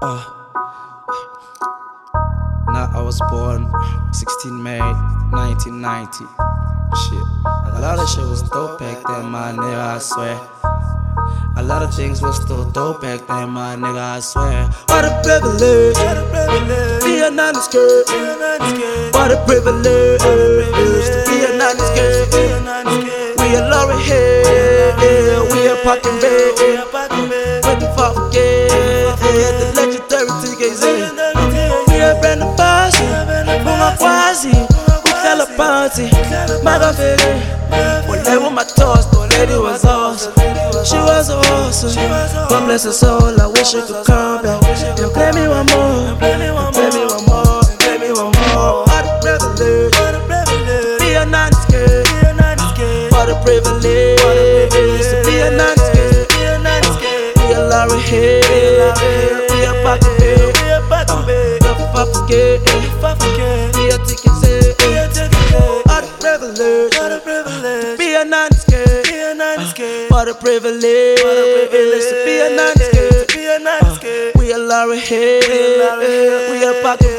Uh, now I was born 16 May 1990. Shit, a lot of shit was dope back then, my nigga, I swear. A lot of things was still dope back then, my nigga, I swear. What a privilege, be a nanny skirt. What a privilege, to be a nanny skirt. We are Lauryn Hill, we are Parkin Bay. What the fuck, yeah, the legendary TKZee. We are Brenda Fassie, Bunga Kwazi. We fell a party, Magavere. Whatever my toast, the lady was awesome. She was awesome. God bless her soul, I wish she could come back. And play me one more, play me one more, play me one more. What a privilege, be a girl. What a privilege, to be a Mwen pa koube, mwen pa koube a pa fouke, mwen pa fouke Mwen te kise, mwen te kise What privilege, what privilege. Be a non-scared, be a non-scared What a privilege, what a privilege. To be a non-scared, be a non-scared We are uh, lorry head, we a pocket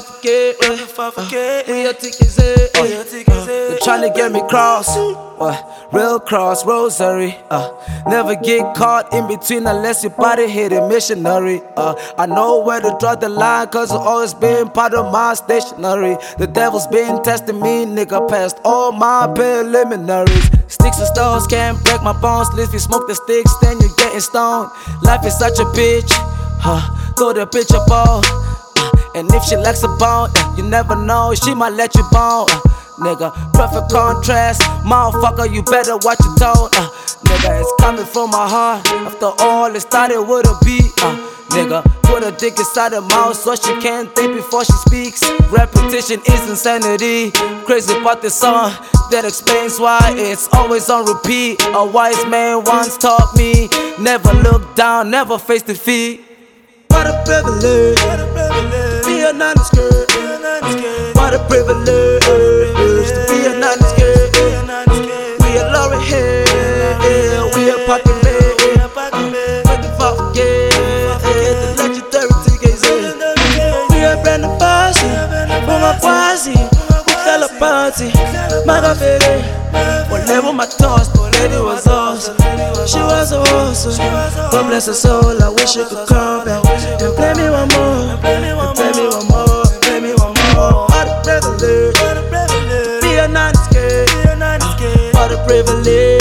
4K, eh, eh, Tikize. Eh, they to get me cross, uh, real cross rosary. Uh, never get caught in between unless your body hit a missionary. Uh, I know where to draw the line, cause it's always been part of my stationery. The devil's been testing me, nigga, past all my preliminaries. Sticks and stones can't break my bones. If you smoke the sticks, then you're getting stoned. Life is such a bitch, huh? Throw the bitch a ball. Uh, and if she likes a bone, uh, you never know, she might let you bone. Uh, nigga, perfect contrast. Motherfucker, you better watch your tone. Uh, nigga, it's coming from my heart. After all, it started with a beat. Uh, nigga, put a dick inside her mouth so she can't think before she speaks. Repetition is insanity. Crazy about this song. That explains why it's always on repeat. A wise man once taught me never look down, never face defeat. What a privilege. What a privilege, be a nice girl. What a privilege to be a nice girl. We are Lauryn Hill, we are Bay. What the fuck, yeah, the legendary TKZee. We are Brenda Fassie, Bunga Kwazi. We fell a party, Magavere. Whatever my toss, the lady was awesome. She was awesome. God bless her soul, I wish she could come privilege,